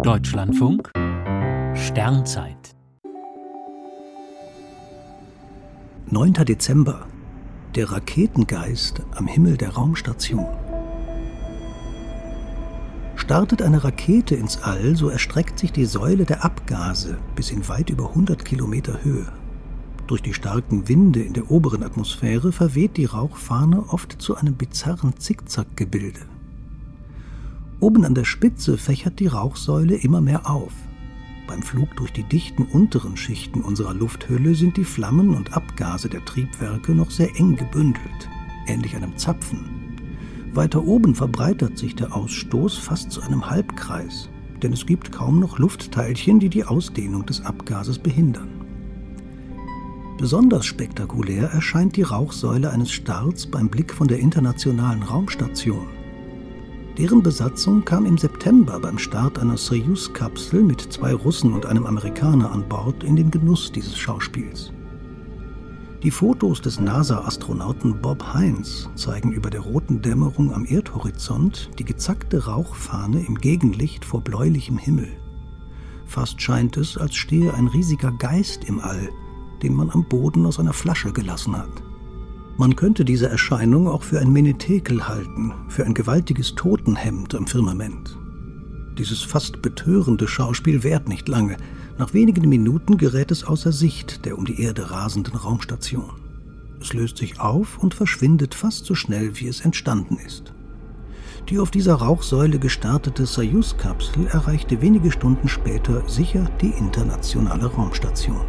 Deutschlandfunk Sternzeit 9. Dezember. Der Raketengeist am Himmel der Raumstation. Startet eine Rakete ins All, so erstreckt sich die Säule der Abgase bis in weit über 100 Kilometer Höhe. Durch die starken Winde in der oberen Atmosphäre verweht die Rauchfahne oft zu einem bizarren Zickzackgebilde. Oben an der Spitze fächert die Rauchsäule immer mehr auf. Beim Flug durch die dichten unteren Schichten unserer Lufthülle sind die Flammen und Abgase der Triebwerke noch sehr eng gebündelt, ähnlich einem Zapfen. Weiter oben verbreitert sich der Ausstoß fast zu einem Halbkreis, denn es gibt kaum noch Luftteilchen, die die Ausdehnung des Abgases behindern. Besonders spektakulär erscheint die Rauchsäule eines Starts beim Blick von der Internationalen Raumstation. Deren Besatzung kam im September beim Start einer Soyuz-Kapsel mit zwei Russen und einem Amerikaner an Bord in den Genuss dieses Schauspiels. Die Fotos des NASA-Astronauten Bob Heinz zeigen über der roten Dämmerung am Erdhorizont die gezackte Rauchfahne im Gegenlicht vor bläulichem Himmel. Fast scheint es, als stehe ein riesiger Geist im All, den man am Boden aus einer Flasche gelassen hat. Man könnte diese Erscheinung auch für ein Menetekel halten, für ein gewaltiges Totenhemd am Firmament. Dieses fast betörende Schauspiel währt nicht lange. Nach wenigen Minuten gerät es außer Sicht der um die Erde rasenden Raumstation. Es löst sich auf und verschwindet fast so schnell, wie es entstanden ist. Die auf dieser Rauchsäule gestartete Soyuz-Kapsel erreichte wenige Stunden später sicher die internationale Raumstation.